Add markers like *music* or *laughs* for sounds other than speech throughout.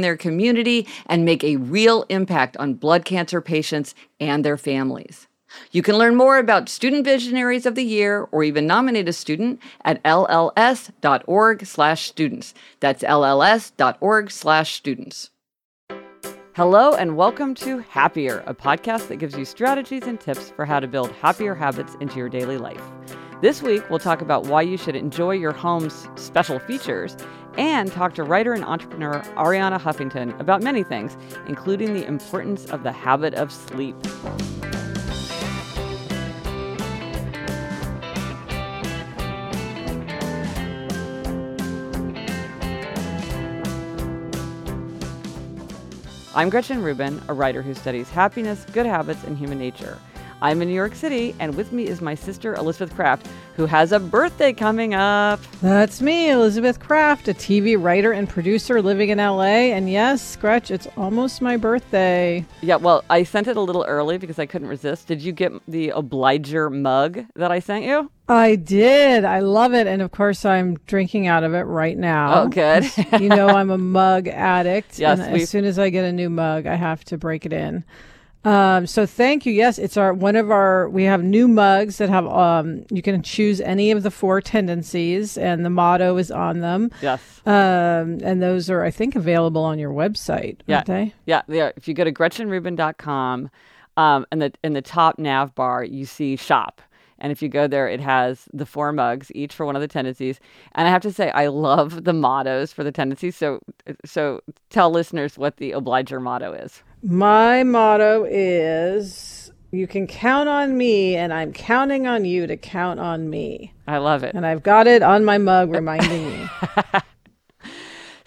their community and make a real impact on blood cancer patients and their families. You can learn more about Student Visionaries of the Year or even nominate a student at lls.org/students. That's lls.org/students. Hello and welcome to Happier, a podcast that gives you strategies and tips for how to build happier habits into your daily life. This week, we'll talk about why you should enjoy your home's special features and talk to writer and entrepreneur Arianna Huffington about many things, including the importance of the habit of sleep. I'm Gretchen Rubin, a writer who studies happiness, good habits, and human nature. I'm in New York City, and with me is my sister Elizabeth Craft, who has a birthday coming up. That's me, Elizabeth Craft, a TV writer and producer living in LA. And yes, Scratch, it's almost my birthday. Yeah, well, I sent it a little early because I couldn't resist. Did you get the Obliger mug that I sent you? I did. I love it. And of course, I'm drinking out of it right now. Oh, good. *laughs* you know, I'm a mug addict. Yes, and as soon as I get a new mug, I have to break it in. Um, so thank you. Yes, it's our one of our. We have new mugs that have. Um, you can choose any of the four tendencies, and the motto is on them. Yes. Um, and those are, I think, available on your website. Yeah. Aren't they? Yeah. Yeah. If you go to GretchenRubin.com, um, and the in the top nav bar, you see shop. And if you go there, it has the four mugs, each for one of the tendencies. And I have to say, I love the mottos for the tendencies. So, so tell listeners what the obliger motto is. My motto is you can count on me, and I'm counting on you to count on me. I love it. And I've got it on my mug reminding me. *laughs*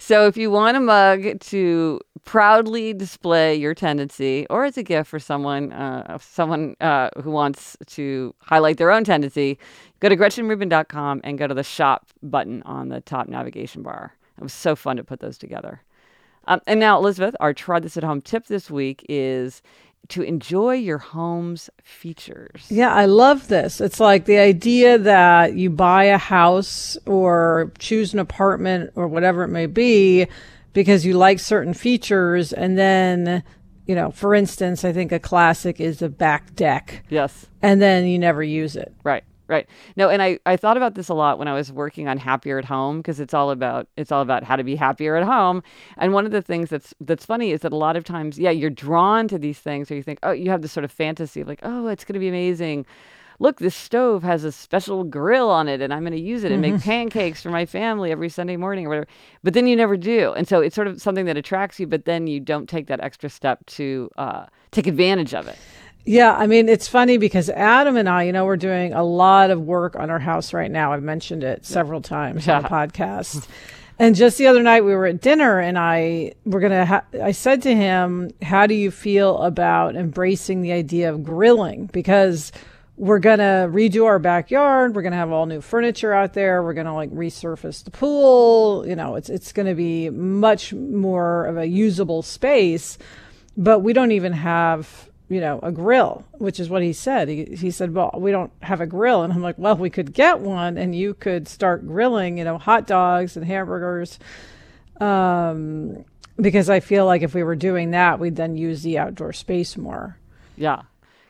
So if you want a mug to proudly display your tendency, or as a gift for someone, uh, someone uh, who wants to highlight their own tendency, go to GretchenRubin.com and go to the shop button on the top navigation bar. It was so fun to put those together. Um, and now, Elizabeth, our try this at home tip this week is to enjoy your home's features. Yeah, I love this. It's like the idea that you buy a house or choose an apartment or whatever it may be because you like certain features and then you know, for instance, I think a classic is a back deck. Yes. And then you never use it. Right. Right. No, and I, I thought about this a lot when I was working on happier at home because it's all about it's all about how to be happier at home. And one of the things that's that's funny is that a lot of times, yeah, you're drawn to these things or you think, oh, you have this sort of fantasy of like, oh, it's gonna be amazing. Look, this stove has a special grill on it and I'm gonna use it and make pancakes for my family every Sunday morning or whatever. But then you never do. And so it's sort of something that attracts you, but then you don't take that extra step to uh, take advantage of it. Yeah, I mean, it's funny because Adam and I, you know, we're doing a lot of work on our house right now. I've mentioned it several times on the podcast. And just the other night, we were at dinner, and I we're gonna. Ha- I said to him, "How do you feel about embracing the idea of grilling?" Because we're gonna redo our backyard. We're gonna have all new furniture out there. We're gonna like resurface the pool. You know, it's it's gonna be much more of a usable space. but we don't even have you know a grill which is what he said. He, he said well we don't have a grill. And i'm like well we could get one and you could start grilling you know hot dogs and hamburgers. Um, because i feel like if we were doing that we'd then use the outdoor space more. Yeah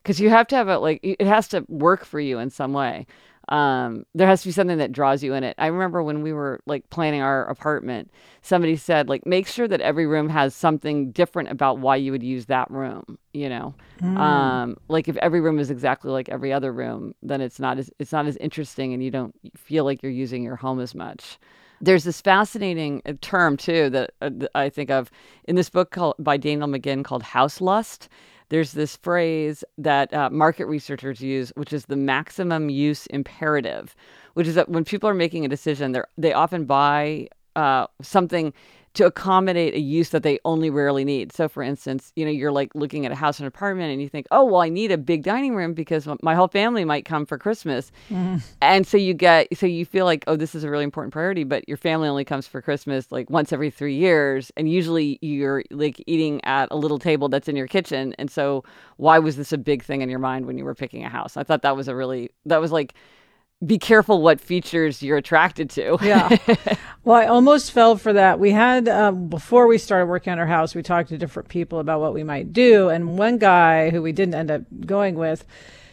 because you have to have it like it has to work for you in some way um, there has to be something that draws you in it. I remember when we were like planning our apartment, somebody said like make sure that every room has something different about why you would use that room. You know, mm. um, like if every room is exactly like every other room, then it's not as it's not as interesting, and you don't feel like you're using your home as much. There's this fascinating uh, term too that, uh, that I think of in this book called by Daniel McGinn called house lust there's this phrase that uh, market researchers use, which is the maximum use imperative, which is that when people are making a decision, they they often buy uh, something to accommodate a use that they only rarely need. So, for instance, you know, you're like looking at a house and apartment and you think, oh, well, I need a big dining room because my whole family might come for Christmas. Mm. And so you get, so you feel like, oh, this is a really important priority, but your family only comes for Christmas like once every three years. And usually you're like eating at a little table that's in your kitchen. And so, why was this a big thing in your mind when you were picking a house? I thought that was a really, that was like, be careful what features you're attracted to. yeah. *laughs* Well, I almost fell for that. We had, um, before we started working on our house, we talked to different people about what we might do. And one guy who we didn't end up going with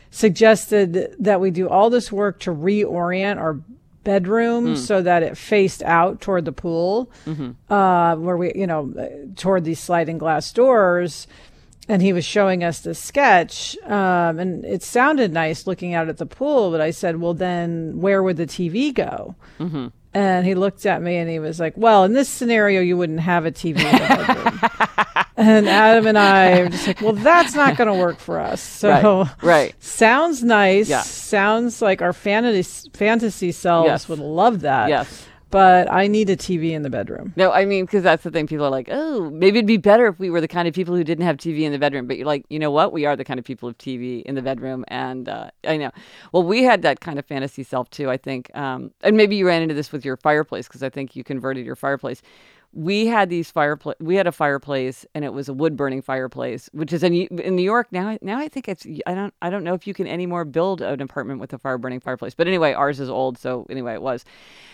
suggested that we do all this work to reorient our bedroom mm. so that it faced out toward the pool, mm-hmm. uh, where we, you know, toward these sliding glass doors and he was showing us the sketch um, and it sounded nice looking out at the pool but i said well then where would the tv go mm-hmm. and he looked at me and he was like well in this scenario you wouldn't have a tv in the bedroom *laughs* and adam and i were just like well that's not going to work for us so right, right. sounds nice yeah. sounds like our fantasy fantasy selves yes. would love that yes but I need a TV in the bedroom. No, I mean, because that's the thing. People are like, oh, maybe it'd be better if we were the kind of people who didn't have TV in the bedroom. But you're like, you know what? We are the kind of people of TV in the bedroom. And uh, I know. Well, we had that kind of fantasy self too, I think. Um, and maybe you ran into this with your fireplace because I think you converted your fireplace we had these fireplace we had a fireplace and it was a wood burning fireplace which is in, in New York now now I think it's I don't I don't know if you can anymore build an apartment with a fire burning fireplace but anyway ours is old so anyway it was.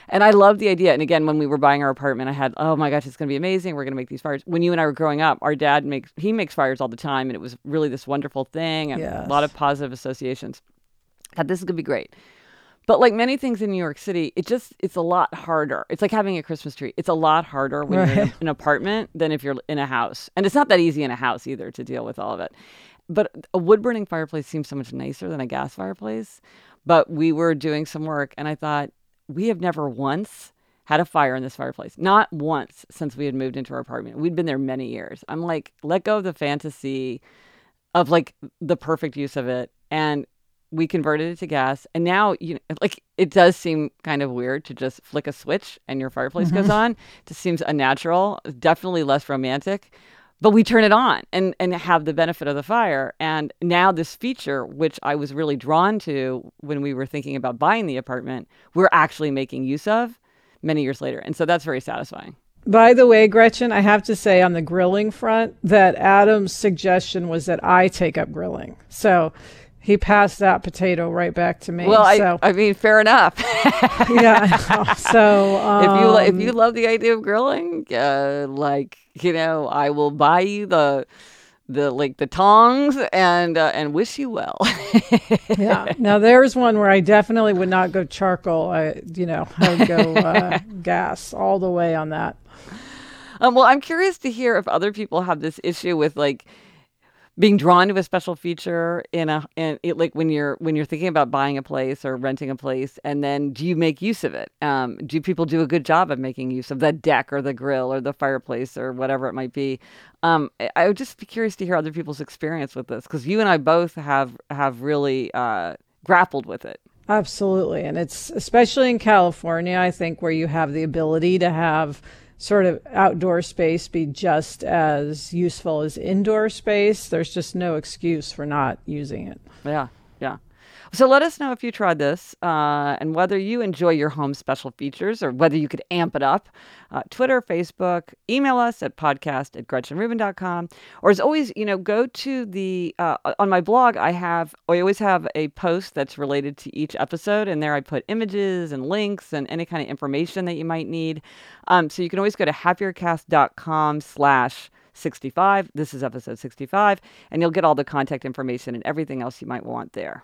And I love the idea and again when we were buying our apartment I had oh my gosh it's going to be amazing we're going to make these fires. When you and I were growing up our dad makes he makes fires all the time and it was really this wonderful thing and yes. a lot of positive associations. Thought this is going to be great but like many things in New York City, it just it's a lot harder. It's like having a Christmas tree. It's a lot harder when right. you're in an apartment than if you're in a house. And it's not that easy in a house either to deal with all of it. But a wood burning fireplace seems so much nicer than a gas fireplace. But we were doing some work and I thought we have never once had a fire in this fireplace. Not once since we had moved into our apartment. We'd been there many years. I'm like, let go of the fantasy of like the perfect use of it and we converted it to gas and now you know, like it does seem kind of weird to just flick a switch and your fireplace mm-hmm. goes on it just seems unnatural definitely less romantic but we turn it on and and have the benefit of the fire and now this feature which i was really drawn to when we were thinking about buying the apartment we're actually making use of many years later and so that's very satisfying by the way, Gretchen, I have to say on the grilling front that Adam's suggestion was that I take up grilling. So he passed that potato right back to me. Well, so. I, I mean, fair enough. *laughs* yeah. So um, if you if you um, love the idea of grilling, uh, like you know, I will buy you the the like the tongs and uh, and wish you well. *laughs* yeah. Now *laughs* there's one where I definitely would not go charcoal. I you know I would go uh, gas all the way on that. Um, well, I'm curious to hear if other people have this issue with like being drawn to a special feature in a in it, like when you're when you're thinking about buying a place or renting a place and then do you make use of it? Um, do people do a good job of making use of the deck or the grill or the fireplace or whatever it might be? Um, i would just be curious to hear other people's experience with this because you and i both have have really uh, grappled with it. Absolutely and it's especially in california i think where you have the ability to have sort of outdoor space be just as useful as indoor space, there's just no excuse for not using it. Yeah. So let us know if you tried this uh, and whether you enjoy your home special features or whether you could amp it up. Uh, Twitter, Facebook, email us at podcast at gretchenrubin.com. Or as always, you know, go to the, uh, on my blog, I have, I always have a post that's related to each episode. And there I put images and links and any kind of information that you might need. Um, so you can always go to happiercast.com slash 65. This is episode 65, and you'll get all the contact information and everything else you might want there.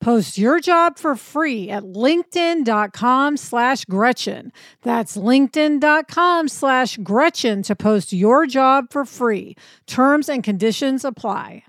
Post your job for free at linkedin.com slash Gretchen. That's linkedin.com slash Gretchen to post your job for free. Terms and conditions apply.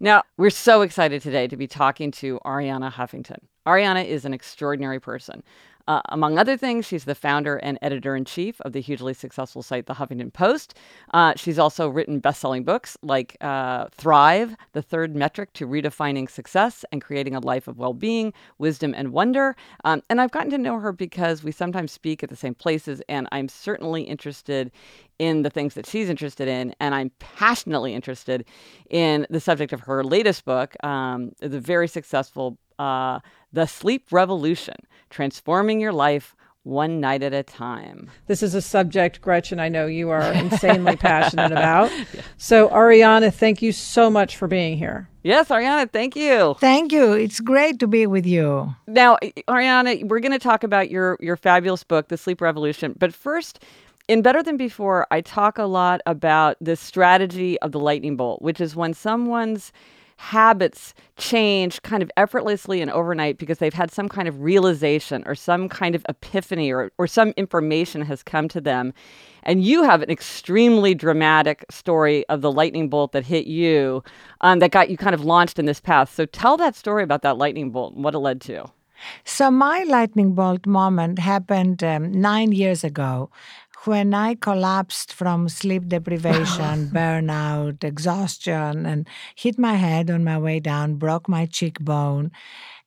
Now, we're so excited today to be talking to Arianna Huffington. Arianna is an extraordinary person. Uh, among other things, she's the founder and editor in chief of the hugely successful site, The Huffington Post. Uh, she's also written best selling books like uh, Thrive, The Third Metric to Redefining Success and Creating a Life of Well Being, Wisdom and Wonder. Um, and I've gotten to know her because we sometimes speak at the same places, and I'm certainly interested in the things that she's interested in, and I'm passionately interested in the subject of her latest book, um, the very successful uh, The Sleep Revolution Transforming Your Life one night at a time. This is a subject, Gretchen, I know you are *laughs* insanely passionate about. *laughs* Yeah. So, Arianna, thank you so much for being here. Yes, Arianna, thank you. Thank you. It's great to be with you. Now, Arianna, we're going to talk about your your fabulous book, The Sleep Revolution. But first, in Better Than Before, I talk a lot about the strategy of the lightning bolt, which is when someone's habits change kind of effortlessly and overnight because they've had some kind of realization or some kind of epiphany or, or some information has come to them. And you have an extremely dramatic story of the lightning bolt that hit you um, that got you kind of launched in this path. So tell that story about that lightning bolt and what it led to. So, my lightning bolt moment happened um, nine years ago when I collapsed from sleep deprivation, *laughs* burnout, exhaustion, and hit my head on my way down, broke my cheekbone.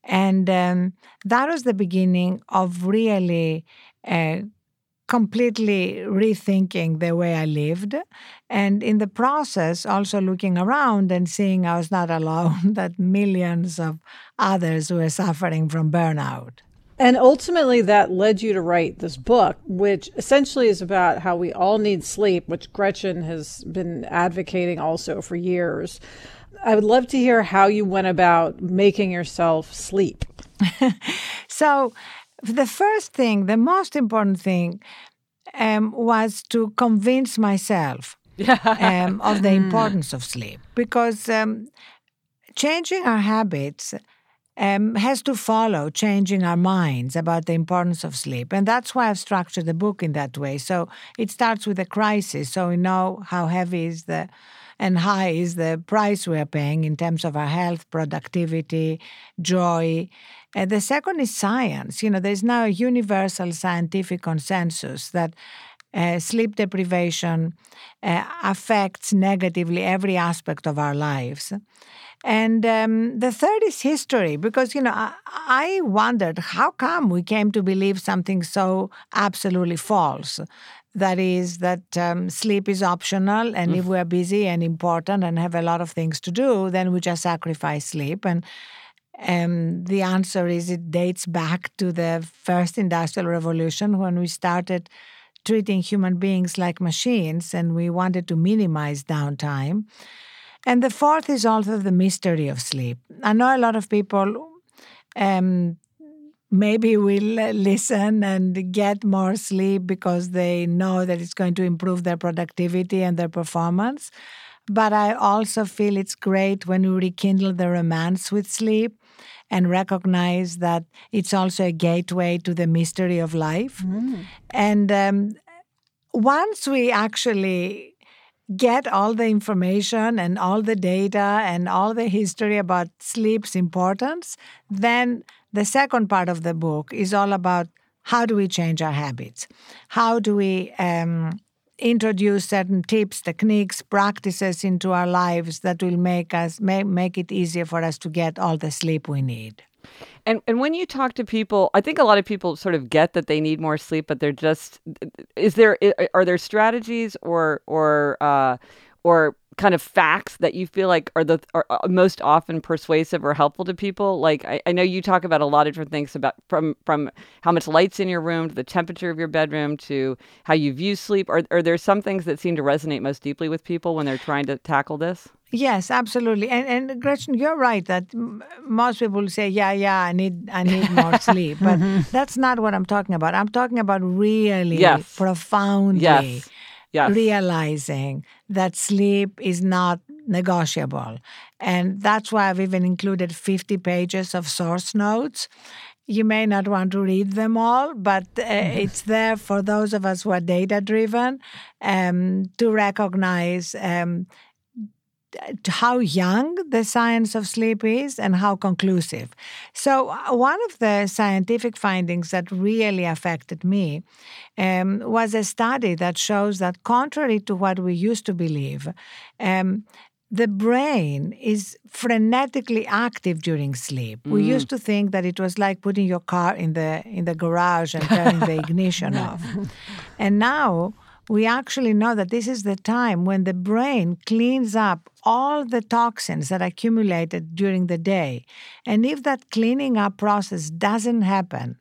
And um, that was the beginning of really uh, completely rethinking the way I lived. And in the process, also looking around and seeing I was not alone, *laughs* that millions of others were suffering from burnout. And ultimately, that led you to write this book, which essentially is about how we all need sleep, which Gretchen has been advocating also for years. I would love to hear how you went about making yourself sleep. *laughs* so, the first thing, the most important thing, um, was to convince myself *laughs* um, of the hmm. importance of sleep because um, changing our habits um, has to follow changing our minds about the importance of sleep. And that's why I've structured the book in that way. So it starts with a crisis. So we know how heavy is the and high is the price we're paying in terms of our health, productivity, joy. And the second is science. You know, there's now a universal scientific consensus that uh, sleep deprivation uh, affects negatively every aspect of our lives. And um, the third is history, because, you know, I, I, wondered how come we came to believe something so absolutely false. That is, that um, sleep is optional, and mm. if we're busy and important and have a lot of things to do, then we just sacrifice sleep. And um, the answer is it dates back to the first industrial revolution when we started treating human beings like machines and we wanted to minimize downtime. And the fourth is also the mystery of sleep. I know a lot of people um, maybe will listen and get more sleep because they know that it's going to improve their productivity and their performance. But I also feel it's great when we rekindle the romance with sleep and recognize that it's also a gateway to the mystery of life. Mm. And um, once we actually get all the information and all the data and all the history about sleep's importance, then the second part of the book is all about how do we change our habits? How do we um, introduce certain tips, techniques, practices into our lives that will make us make, make it easier for us to get all the sleep we need? And and when you talk to people, I think a lot of people sort of get that they need more sleep, but they're just is there are there strategies or or uh, or kind of facts that you feel like are the are uh, most often persuasive or helpful to people? Like I, I, know you talk about a lot of different things about from from how much light's in your room to the temperature of your bedroom to how you view sleep. Are, are there some things that seem to resonate most deeply with people when they're trying to tackle this Yes, absolutely. And and Gretchen, you're right that m- most people say, "Yeah, yeah, I need I need more *laughs* sleep," but mm-hmm. that's not what I'm talking about. I'm talking about really yes. profoundly yes. Yes. realizing that sleep is not negotiable, and that's why I've even included 50 pages of source notes. You may not want to read them all, but uh, *laughs* it's there for those of us who are data driven um, to recognize. Um, how young the science of sleep is and how conclusive. So, uh, one of the scientific findings that really affected me um, was a study that shows that, contrary to what we used to believe, um, the brain is frenetically active during sleep. Mm. We used to think that it was like putting your car in the in the garage and turning the *laughs* ignition off. *laughs* And now we actually know that this is the time when the brain cleans up all the toxins that accumulated during the day. And if that cleaning up process doesn't happen,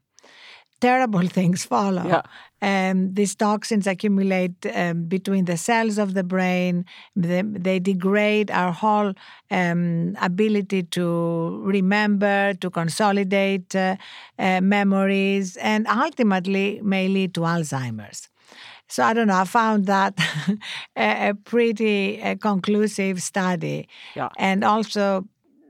terrible *laughs* things follow. Yeah. Um, these toxins accumulate um, between the cells of the brain. They, they degrade our whole um, ability to remember, to consolidate uh, uh, memories, and ultimately may lead to Alzheimer's. So I don't know. I found that *laughs* a, a, pretty a conclusive study, yeah. and also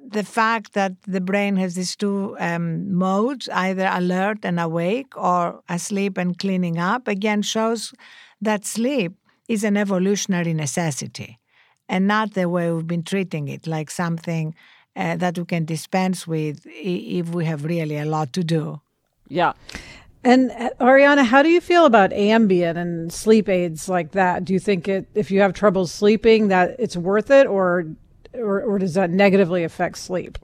the fact that the brain has these two um, modes, either alert and awake, or asleep and cleaning up, again shows that sleep is an evolutionary necessity, and not the way we've been treating it, like something uh, that we can dispense with if we have really a lot to do. Yeah. And uh, Arianna, how do you feel about Ambien and sleep aids like that? Do you think it, if you have trouble sleeping, that it's worth it, or, or, or does that negatively affect sleep?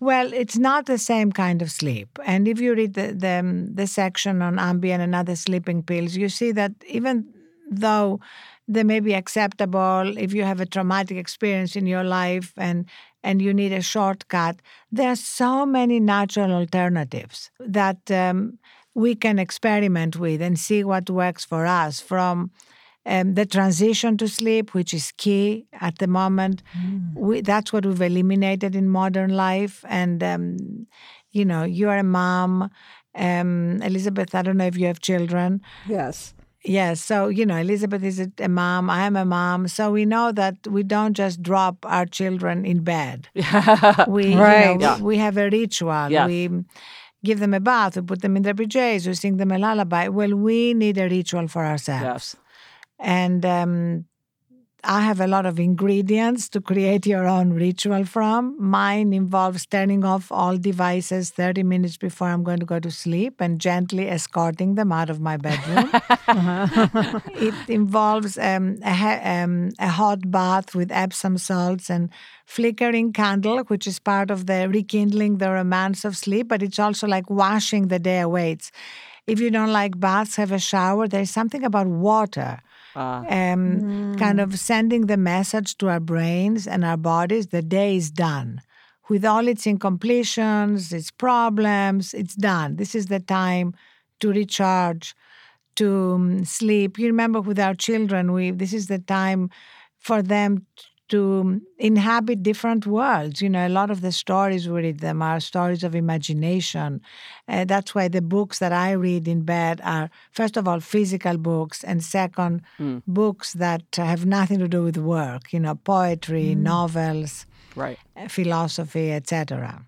Well, it's not the same kind of sleep. And if you read the, the, um, the section on Ambien and other sleeping pills, you see that even though they may be acceptable if you have a traumatic experience in your life and and you need a shortcut, there are so many natural alternatives that um, we can experiment with and see what works for us from um, the transition to sleep, which is key at the moment. Mm. We, that's what we've eliminated in modern life. And, um, you know, you're a mom. Um, Elizabeth, I don't know if you have children. Yes. Yes. So, you know, Elizabeth is a mom. I am a mom. So we know that we don't just drop our children in bed. *laughs* we, right. You know, yeah. we, we, have a ritual. Yes. We, give them a bath, we put them in their PJs, we sing them a lullaby. Well, we need a ritual for ourselves. Yes. And um, I have a lot of ingredients to create your own ritual from. Mine involves turning off all devices 30 minutes before I'm going to go to sleep and gently escorting them out of my bedroom. *laughs* it involves um, a, um, a, hot bath with Epsom salts and flickering candle, which is part of the rekindling the romance of sleep, but it's also like washing the day away. It's, if you don't like baths, have a shower. There's something about water uh, um, mm. kind of sending the message to our brains and our bodies the day is done. With all its incompletions, its problems, it's done. This is the time to recharge, to um, sleep. You remember with our children, we this is the time for them to inhabit different worlds. You know, a lot of the stories we read them are stories of imagination. Uh, that's why the books that I read in bed are, first of all, physical books, and second, mm. books that have nothing to do with work. You know, poetry, mm. novels, right, uh, philosophy, etc.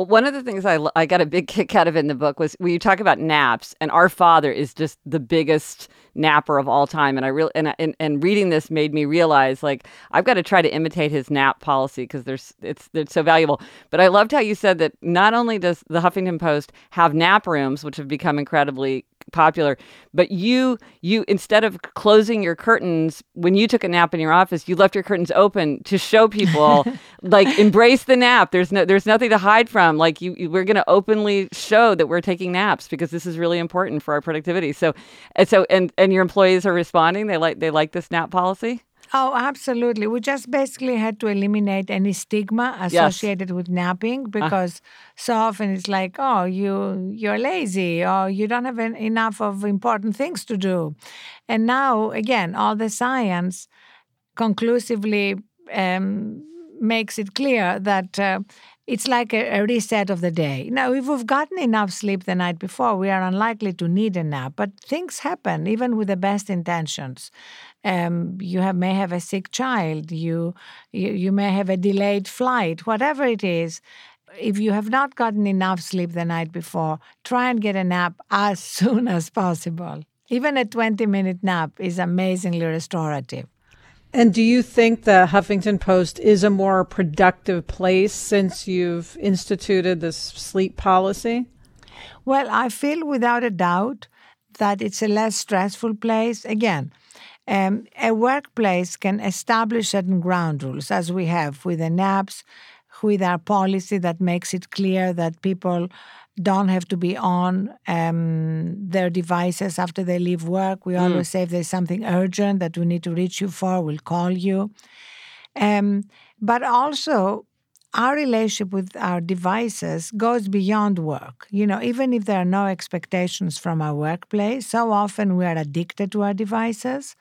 Well, one of the things I, I got a big kick out of in the book was when you talk about naps, and our father is just the biggest napper of all time. And I really and, and and reading this made me realize like I've got to try to imitate his nap policy because there's it's it's so valuable. But I loved how you said that not only does the Huffington Post have nap rooms, which have become incredibly popular but you you instead of closing your curtains when you took a nap in your office you left your curtains open to show people *laughs* like embrace the nap. There's no there's nothing to hide from. Like you, you we're going to openly show that we're taking naps because this is really important for our productivity. So and so and and your employees are responding? They like they like this nap policy Oh, absolutely. We just basically had to eliminate any stigma associated yes. with napping ah. because so often it's like, oh, you you're lazy or you don't have enough of important things to do. And now, again, all the science conclusively um, makes it clear that uh, it's like a, a, reset of the day. Now, if we've gotten enough sleep the night before, we are unlikely to need a nap, but things happen even with the best intentions. Um, you have, may have a sick child, you, you, you may have a delayed flight, whatever it is. If you have not gotten enough sleep the night before, try and get a nap *laughs* as soon as possible. Even a 20 minute nap is amazingly restorative. And do you think the Huffington Post is a more productive place since you've instituted this sleep policy? Well, I feel without a doubt that it's a less stressful place. Again, um, a workplace can establish certain ground rules, as we have with the NAPS, with our policy that makes it clear that people don't have to be on um, their devices after they leave work. We mm. always say if there's something urgent that we need to reach you for, we'll call you. Um, but also, our relationship with our devices goes beyond work. You know, even if there are no expectations from our workplace, so often we are addicted to our devices.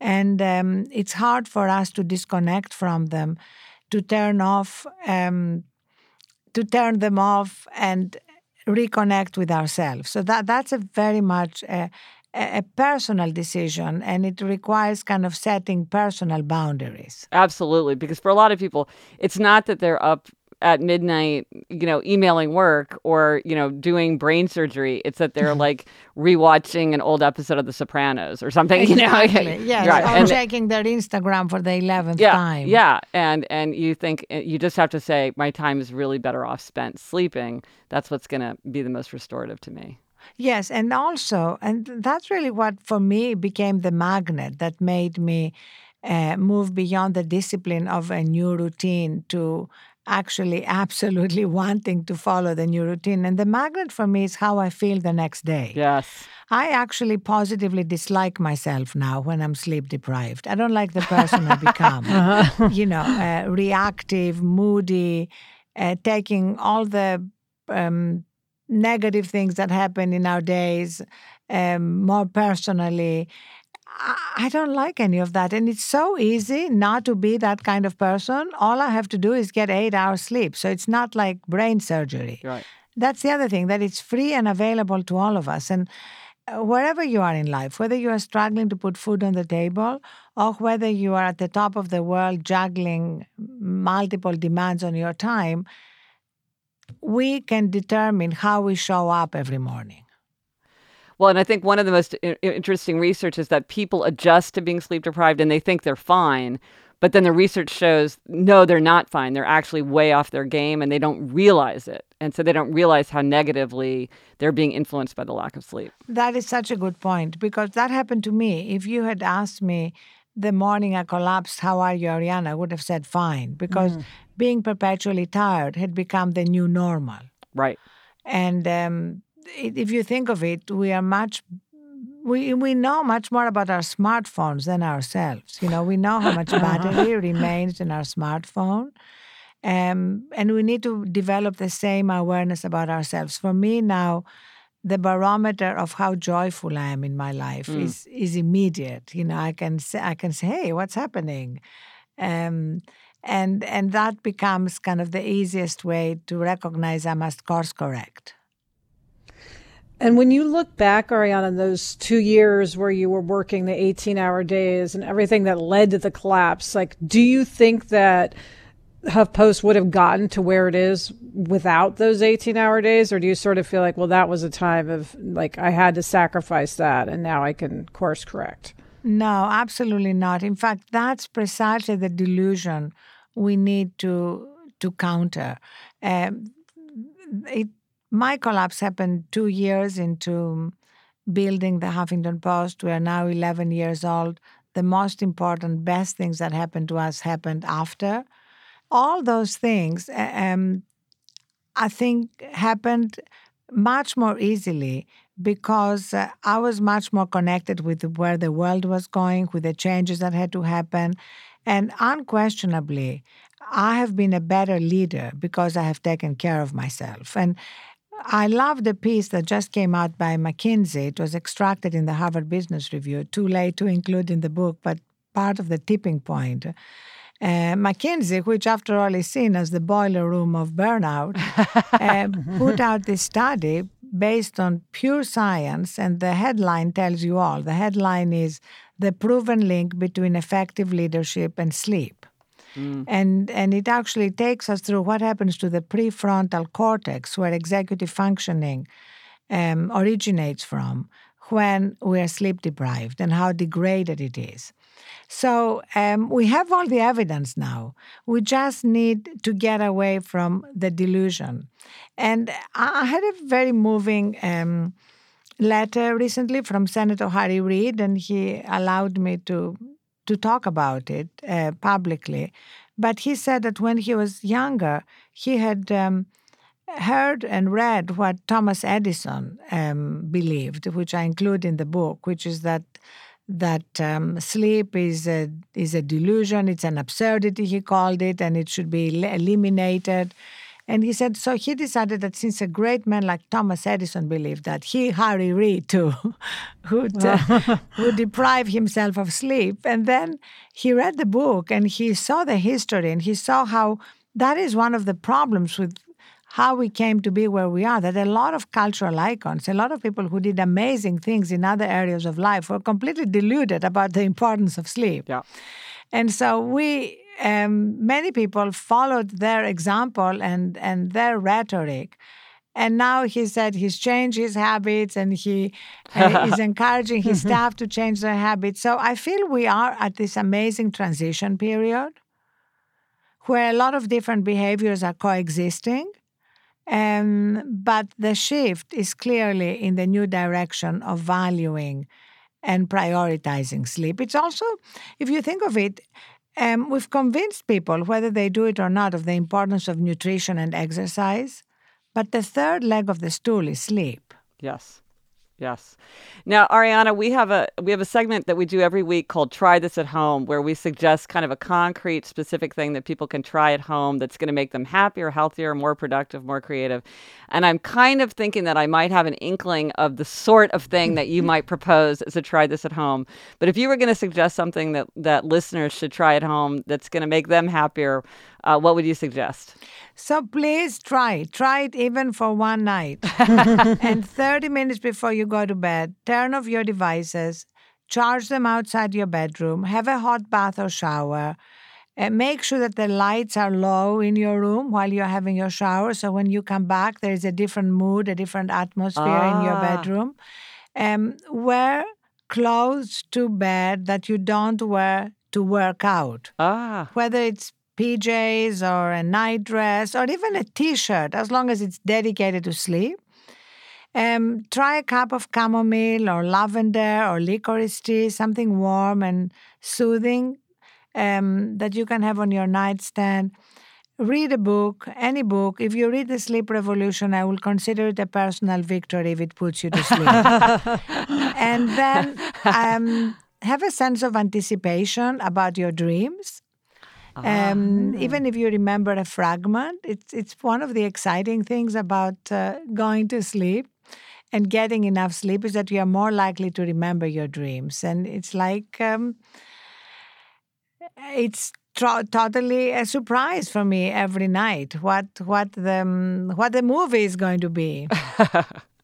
And um, it's hard for us to disconnect from them, to turn off, um, to turn them off and reconnect with ourselves. So that that's a very much a, a personal decision and it requires kind of setting personal boundaries. Absolutely, because for a lot of people, it's not that they're up at midnight, you know, emailing work or, you know, doing brain surgery. It's that they're *laughs* like rewatching an old episode of The Sopranos or something, exactly. you know. *laughs* yes, right. or and, checking their Instagram for the 11th yeah, time. Yeah, and and you think eh, you just have to say my time is really better off spent sleeping. That's what's going to be the most restorative to me. Yes, and also, and that's really what for me became the magnet that made me uh, move beyond the discipline of a new routine to actually absolutely *laughs* wanting to follow the new routine. And the magnet for me is how I feel the next day. Yes. I actually positively dislike myself now when I'm sleep deprived. I don't like the person I become. *laughs* You know, uh, reactive, moody, uh, taking all the um, negative things that happen in our days um, more personally. I don't like any of that. And it's so easy not to be that kind of person. All I have to do is get eight hours sleep. So it's not like brain surgery. Right. That's the other thing, that it's free and available to all of us. And uh, wherever you are in life, whether you are struggling to put food on the table or whether you are at the top of the world juggling multiple demands on your time, we can determine how we show up every morning. Well, and I think one of the most interesting research is that people adjust to being sleep deprived and they think they're fine. But then the research shows no, they're not fine. They're actually way off their game and they don't realize it. And so they don't realize how negatively they're being influenced by the lack of sleep. That is such a good point because that happened to me. If you had asked me the morning I collapsed, how are you, Arianna? I would have said fine because mm. being perpetually tired had become the new normal. Right. And um, if you think of it, we are much we we know much more about our smartphones than ourselves. You know, we know how much *laughs* battery remains in our smartphone. Um, and we need to develop the same awareness about ourselves. For me now, the barometer of how joyful I am in my life mm. is is immediate. You know, I can say I can say, "Hey, what's happening?" Um, and and that becomes kind of the easiest way to recognize I must course correct. And when you look back, Arianna, those two years where you were working the 18 hour days and everything that led to the collapse, like, do you think that HuffPost would have gotten to where it is without those 18 hour days? Or do you sort of feel like, well, that was a time of like, I had to sacrifice that and now I can course correct? No, absolutely not. In fact, that's precisely the delusion we need to to counter. Um, it, my collapse happened two years into building the Huffington Post. We are now 11 years old. The most important, best things that happened to us happened after. All those things, um, I think, happened much more easily because uh, I was much more connected with where the world was going, with the changes that had to happen. And unquestionably, I have been a better leader because I have taken care of myself. And I love the piece that just came out by McKinsey. It was extracted in the Harvard Business Review, too late to include in the book, but part of the tipping point. Uh, McKinsey, which after all is seen as the boiler room of burnout, *laughs* uh, put out this study based on pure science, and the headline tells you all. The headline is The Proven Link Between Effective Leadership and Sleep. Mm. And, and it actually takes us through what happens to the prefrontal cortex, where executive functioning um, originates from when we are sleep deprived and how degraded it is. So um, we have all the evidence now. We just need to get away from the delusion. And I had a very moving um, letter recently from Senator Harry Reid, and he allowed me to to talk about it uh, publicly. But he said that when he was younger, he had um, heard and read what Thomas Edison um, believed, which I include in the book, which is that that um, sleep is a is a delusion. It's an absurdity. He called it, and it should be eliminated. And he said, so he decided that since a great man like Thomas Edison believed that, he, Harry Reid, too, *laughs* would, uh, would deprive himself of sleep. And then he read the book and he saw the history and he saw how that is one of the problems with how we came to be where we are, that a lot of cultural icons, a lot of people who did amazing things in other areas of life were completely deluded about the importance of sleep. Yeah. And so we um, many people followed their example and, and their rhetoric. And now he said he's changed his habits and he uh, *laughs* is encouraging his staff to change their habits. So I feel we are at this amazing transition period where a lot of different behaviors are coexisting. Um, but the shift is clearly in the new direction of valuing and prioritizing sleep. It's also, if you think of it, um, we've convinced people, whether they do it or not, of the importance of nutrition and exercise. But the third leg of the stool is sleep. Yes. Yes. Now, Arianna, we have a we have a segment that we do every week called "Try This at Home," where we suggest kind of a concrete, specific thing that people can try at home that's going to make them happier, healthier, more productive, more creative. And I'm kind of thinking that I might have an inkling of the sort of thing that you *laughs* might propose as a "Try This at Home." But if you were going to suggest something that that listeners should try at home that's going to make them happier, uh, what would you suggest? So please try. Try it even for one night. *laughs* and 30 minutes before you go to bed, turn off your devices, charge them outside your bedroom, have a hot bath or shower. And make sure that the lights are low in your room while you're having your shower. So when you come back, there is a different mood, a different atmosphere ah. in your ah. bedroom. Um, wear clothes to bed that you don't wear to work out. Ah. Whether it's PJs or a night dress or even a t shirt, as long as it's dedicated to sleep. Um, try a cup of chamomile or lavender or licorice tea, something warm and soothing um, that you can have on your nightstand. Read a book, any book. If you read The Sleep Revolution, I will consider it a personal victory if it puts you to sleep. *laughs* and then um, have a sense of anticipation about your dreams. Um, ah. Even if you remember a fragment, it's it's one of the exciting things about uh, going to sleep and getting enough sleep is that you are more likely to remember your dreams, and it's like um, it's tro- totally a surprise for me every night. What what the um, what the movie is going to be. *laughs*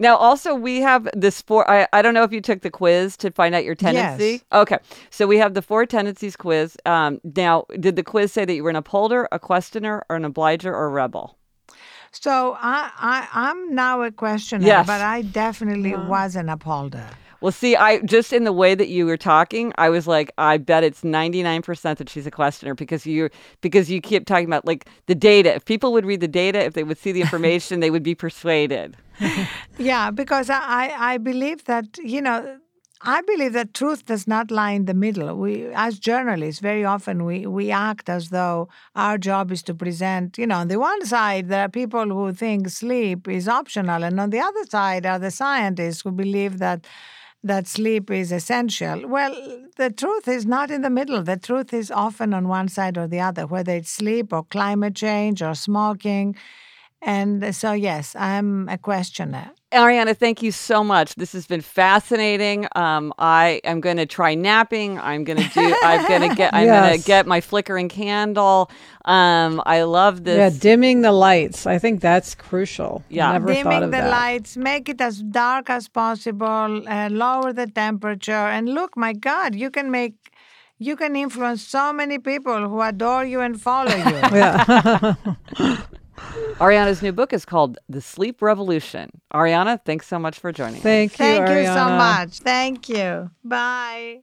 Now, also, we have this four. I, I don't know if you took the quiz to find out your tendency. Yes. Okay. So we have the four tendencies quiz. Um, now, did the quiz say that you were an upholder, a questioner, or an obliger, or a rebel? So I, I I'm now a questioner, Yes. but I definitely was an upholder. Well, see, I just in the way that you were talking, I was like, I bet it's ninety nine percent that she's a questioner because you because you keep talking about like the data. If people would read the data, if they would see the information, they would be persuaded. *laughs* Yeah, because I, I I believe that, you know, I believe that truth does not lie in the middle. We, as journalists, very often we, we act as though our job is to present, you know, on the one side, there are people who think sleep is optional, and on the other side are the scientists who believe that that sleep is essential. Well, the truth is not in the middle. The truth is often on one side or the other, whether it's sleep or climate change or smoking. And so, yes, I'm a questioner. Arianna, thank you so much. This has been fascinating. Um, I am going to try napping. I'm going to do. I'm going *laughs* to get. I'm going to get my flickering candle. Um, I love this. Yeah, dimming the lights. I think that's crucial. Yeah. Never thought dimming of the that. lights, make it as dark as possible, uh, lower the temperature, and look, my God, you can make, you can influence so many people who adore you and follow you. *laughs* *laughs* Yeah. Arianna's new book is called The Sleep Revolution. Arianna, thanks so much for joining. us. Thank you, Thank you so much. Thank you. Bye.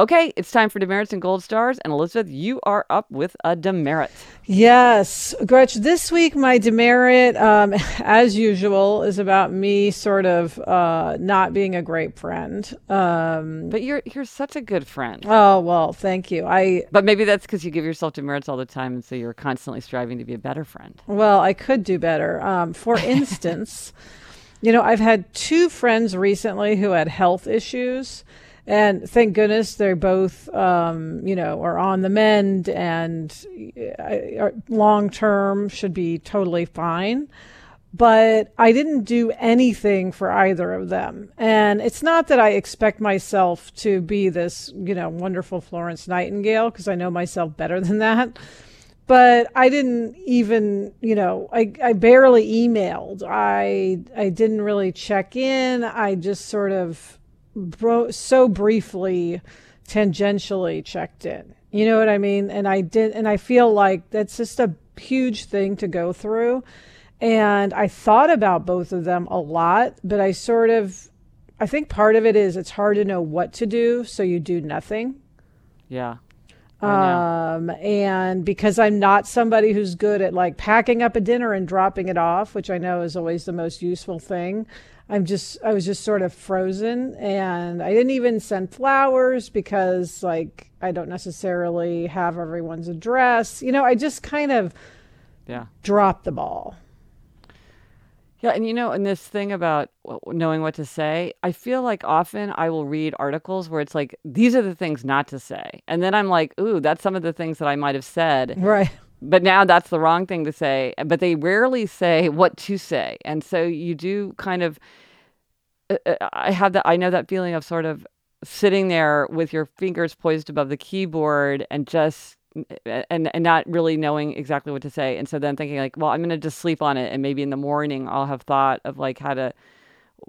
Okay, it's time for demerits and gold stars. And Elizabeth, you are up with a demerit. Yes, Gretch. This week, my demerit, um, *laughs* as usual, is about me sort of uh, not being a great friend. Um, But you're you're such a good friend. oh well, thank you. I But maybe that's because you give yourself demerits all the time, and so you're constantly striving to be a better friend. well, I could do better. Um, for *laughs* instance, you know, I've had two friends recently who had health issues. And thank goodness they're both, um, you know, are on the mend and uh, long term should be totally fine. But I didn't do anything for either of them. And it's not that I expect myself to be this, you know, wonderful Florence Nightingale, because I know myself better than that but I didn't even, you know, I, I barely emailed. I I didn't really check in. I just sort of bro- so briefly, tangentially checked in. You know what I mean? And I did, and I feel like that's just a huge thing to go through. And I thought about both of them a lot, but I sort of, I think part of it is it's hard to know what to do, so you do nothing. Yeah. Um, and because I'm not somebody who's good at like packing up a dinner and dropping it off, which I know is always the most useful thing, I'm just, I was just sort of frozen and I didn't even send flowers because like I don't necessarily have everyone's address. You know, I just kind of yeah. dropped the ball. Yeah, and you know, and this thing about knowing what to say, I feel like often I will read articles where it's like, these are the things not to say. And then I'm like, ooh, that's some of the things that I might have said. Right. But now that's the wrong thing to say. But they rarely say what to say. And so you do kind of, uh, uh, I have that, I know that feeling of sort of sitting there with your fingers poised above the keyboard and just, and, and not really knowing exactly what to say. And so then thinking like, well, I'm going to just sleep on it. And maybe in the morning I'll have thought of like how to,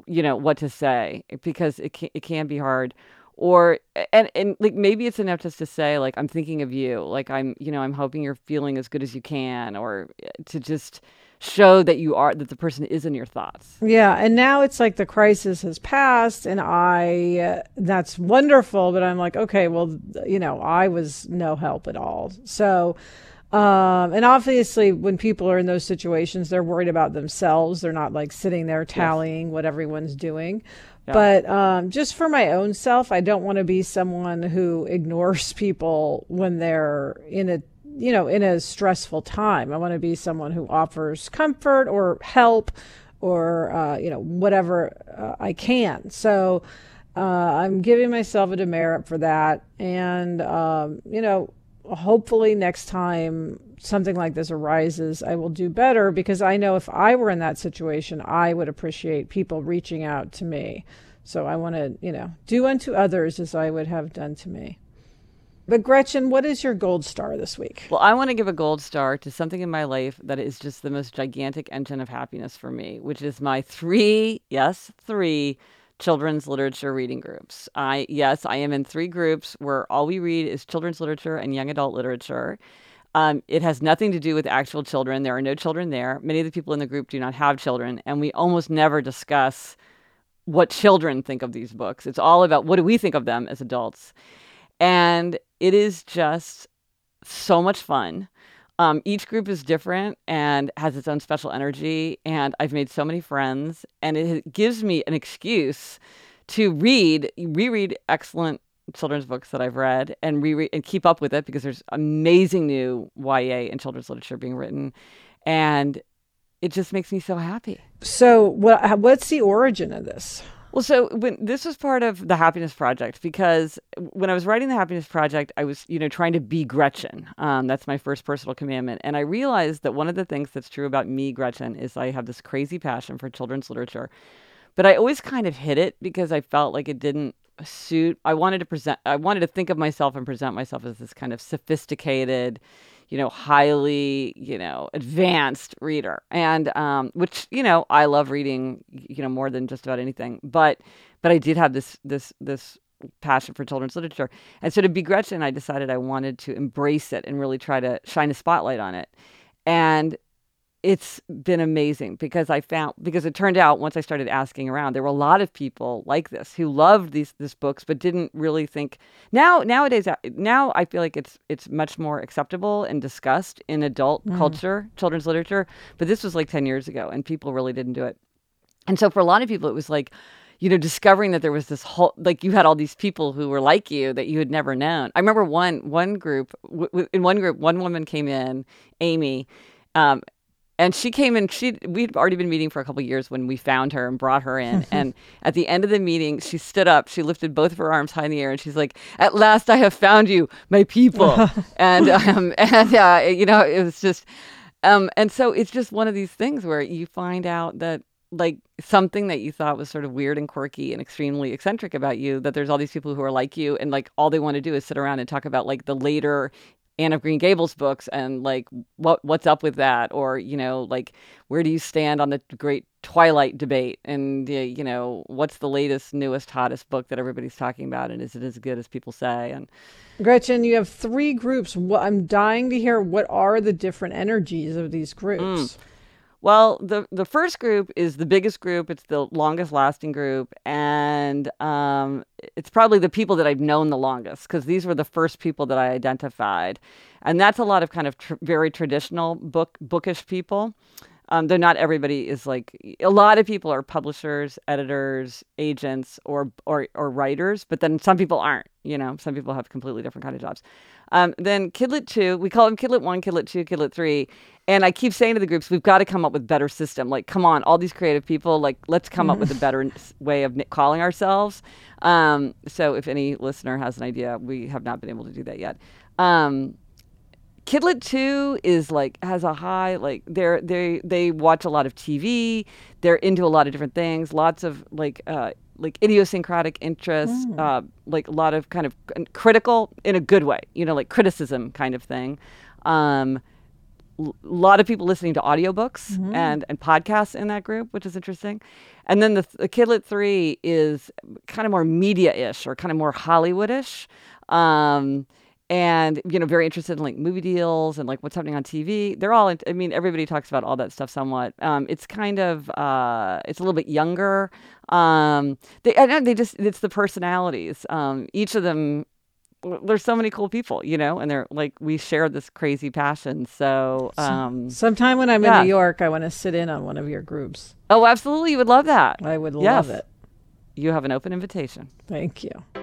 you know, what to say because it can, it can be hard or and and like maybe it's enough just to say like i'm thinking of you like i'm you know i'm hoping you're feeling as good as you can or eh, to just show that you are that the person is in your thoughts yeah and now it's like the crisis has passed and i uh, that's wonderful but i'm like okay well you know i was no help at all so um, and obviously, when people are in those situations, they're worried about themselves. They're not like sitting there tallying yes. what everyone's doing. But um, just for my own self, I don't want to be someone who ignores people when they're in a you know in a stressful time. I want to be someone who offers comfort or help or uh, you know whatever uh, I can. So uh, I'm giving myself a demerit for that, and um, you know hopefully next time something like this arises, I will do better because I know if I were in that situation, I would appreciate people reaching out to me. So I want to, you know, do unto others as I would have done to me. But Gretchen, what is your gold star this week? Well, I want to give a gold star to something in my life that is just the most gigantic engine of happiness for me, which is my three, yes, three children's literature reading groups. I yes, I am in three groups where all we read is children's literature and young adult literature. Um, it has nothing to do with actual children. There are no children there. Many of the people in the group do not have children, and we almost never discuss what children think of these books. It's all about what do we think of them as adults. And it is just so much fun. Um, each group is different and has its own special energy. And I've made so many friends, and it gives me an excuse to read, reread excellent children's books that I've read and reread and keep up with it because there's amazing new YA and children's literature being written, and it just makes me so happy. So, what what's the origin of this? Well, so when this was part of the Happiness Project, because when I was writing the Happiness Project, I was, you know, trying to be Gretchen. Um, that's my first personal commandment, and I realized that one of the things that's true about me, Gretchen, is I have this crazy passion for children's literature, but I always kind of hid it because I felt like it didn't suit. I wanted to present. I wanted to think of myself and present myself as this kind of sophisticated, you know, highly, you know, advanced reader. And um, which, you know, I love reading, you know, more than just about anything. But but I did have this this this passion for children's literature. And so to be Gretchen, I decided I wanted to embrace it and really try to shine a spotlight on it. And it's been amazing because I found because it turned out once I started asking around, there were a lot of people like this who loved these these books but didn't really think now nowadays now I feel like it's it's much more acceptable and discussed in adult mm. culture, children's literature. But this was like ten years ago, and people really didn't do it. And so for a lot of people, it was like you know, discovering that there was this whole like you had all these people who were like you that you had never known. I remember one one group w- w- in one group, one woman came in, Amy, um, and she came in she we'd already been meeting for a couple years when we found her and brought her in. *laughs* And at the end of the meeting she stood up she lifted both of her arms high in the air and she's like at last i have found you my people. *laughs* And um *laughs* and uh, you know it was just um and so it's just one of these things where you find out that like something that you thought was sort of weird and quirky and extremely eccentric about you that there's all these people who are like you and like all they want to do is sit around and talk about like the later Anne of Green Gables books and like what what's up with that? Or you know like where do you stand on the great Twilight debate? And you know what's the latest newest hottest book that everybody's talking about? And is it as good as people say? And Gretchen you have three groups. I'm dying to hear what are the different energies of these groups. Mm. Well, the the first group is the biggest group. It's the longest lasting group, and um, it's probably the people that I've known the longest because these were the first people that I identified, and that's a lot of kind of tr- very traditional book bookish people. Um, though not everybody is like a lot of people are publishers, editors, agents, or or or writers, but then some people aren't. You know, some people have completely different kind of jobs. Um, then Kidlit 2, we call them Kidlit 1, Kidlit 2, Kidlit 3. And I keep saying to the groups, we've got to come up with better system. Like, come on, all these creative people, like, let's come up with a better way of calling ourselves. Um, so if any listener has an idea, we have not been able to do that yet. Um, Kidlit 2 is like has a high like they're they they watch a lot of TV. They're into a lot of different things. Lots of like uh, like idiosyncratic interests, mm. uh, like a lot of kind of critical in a good way, you know, like criticism kind of thing. Um, a lot of people listening to audiobooks mm-hmm. and, and podcasts in that group, which is interesting. And then the, the Kidlit 3 is kind of more media ish or kind of more Hollywood ish. Um, and you know very interested in like movie deals and like what's happening on tv they're all i mean everybody talks about all that stuff somewhat um, it's kind of uh, it's a little bit younger um, they I know they just it's the personalities um, each of them there's so many cool people, you know, and they're like we share this crazy passion. So, um, sometime when I'm yeah. in New York, I want to sit in on one of your groups. Oh, absolutely, you would love that. I would yes. love it. You have an open invitation. Thank you.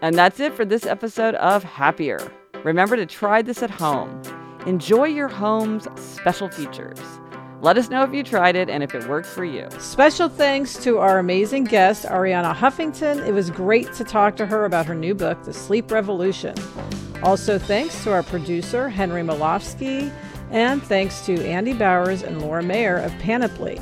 And that's it for this episode of Happier. Remember to try this at home. Enjoy your home's special features. Let us know if you tried it and if it worked for you. Special thanks to our amazing guest, Arianna Huffington. It was great to talk to her about her new book, The Sleep Revolution. Also, thanks to our producer, Henry Molofsky, and thanks to Andy Bowers and Laura Mayer of Panoply.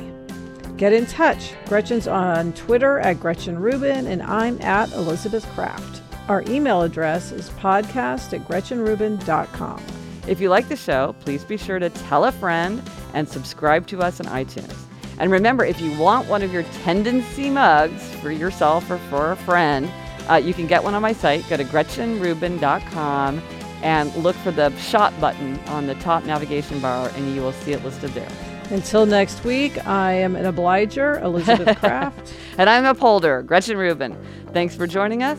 Get in touch. Gretchen's on Twitter at Gretchen Rubin, and I'm at Elizabeth Craft. Our email address is podcast at GretchenRubin.com. If you like the show, please be sure to tell a friend and subscribe to us on iTunes. And remember, if you want one of your tendency mugs for yourself or for a friend, uh, you can get one on my site. Go to GretchenRubin.com and look for the shot button on the top navigation bar, and you will see it listed there. Until next week, I am an obliger, Elizabeth *laughs* Craft. and I'm a upholder, Gretchen Rubin. Thanks for joining us.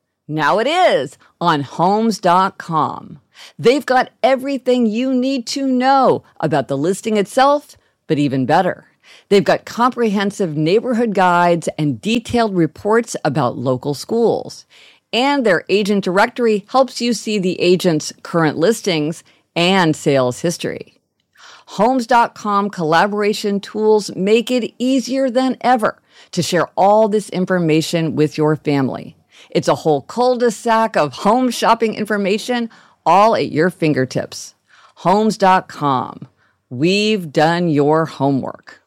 now it is on homes.com. They've got everything you need to know about the listing itself, but even better. They've got comprehensive neighborhood guides and detailed reports about local schools. And their agent directory helps you see the agent's current listings and sales history. Homes.com collaboration tools make it easier than ever to share all this information with your family. It's a whole cul-de-sac of home shopping information all at your fingertips. Homes.com. We've done your homework.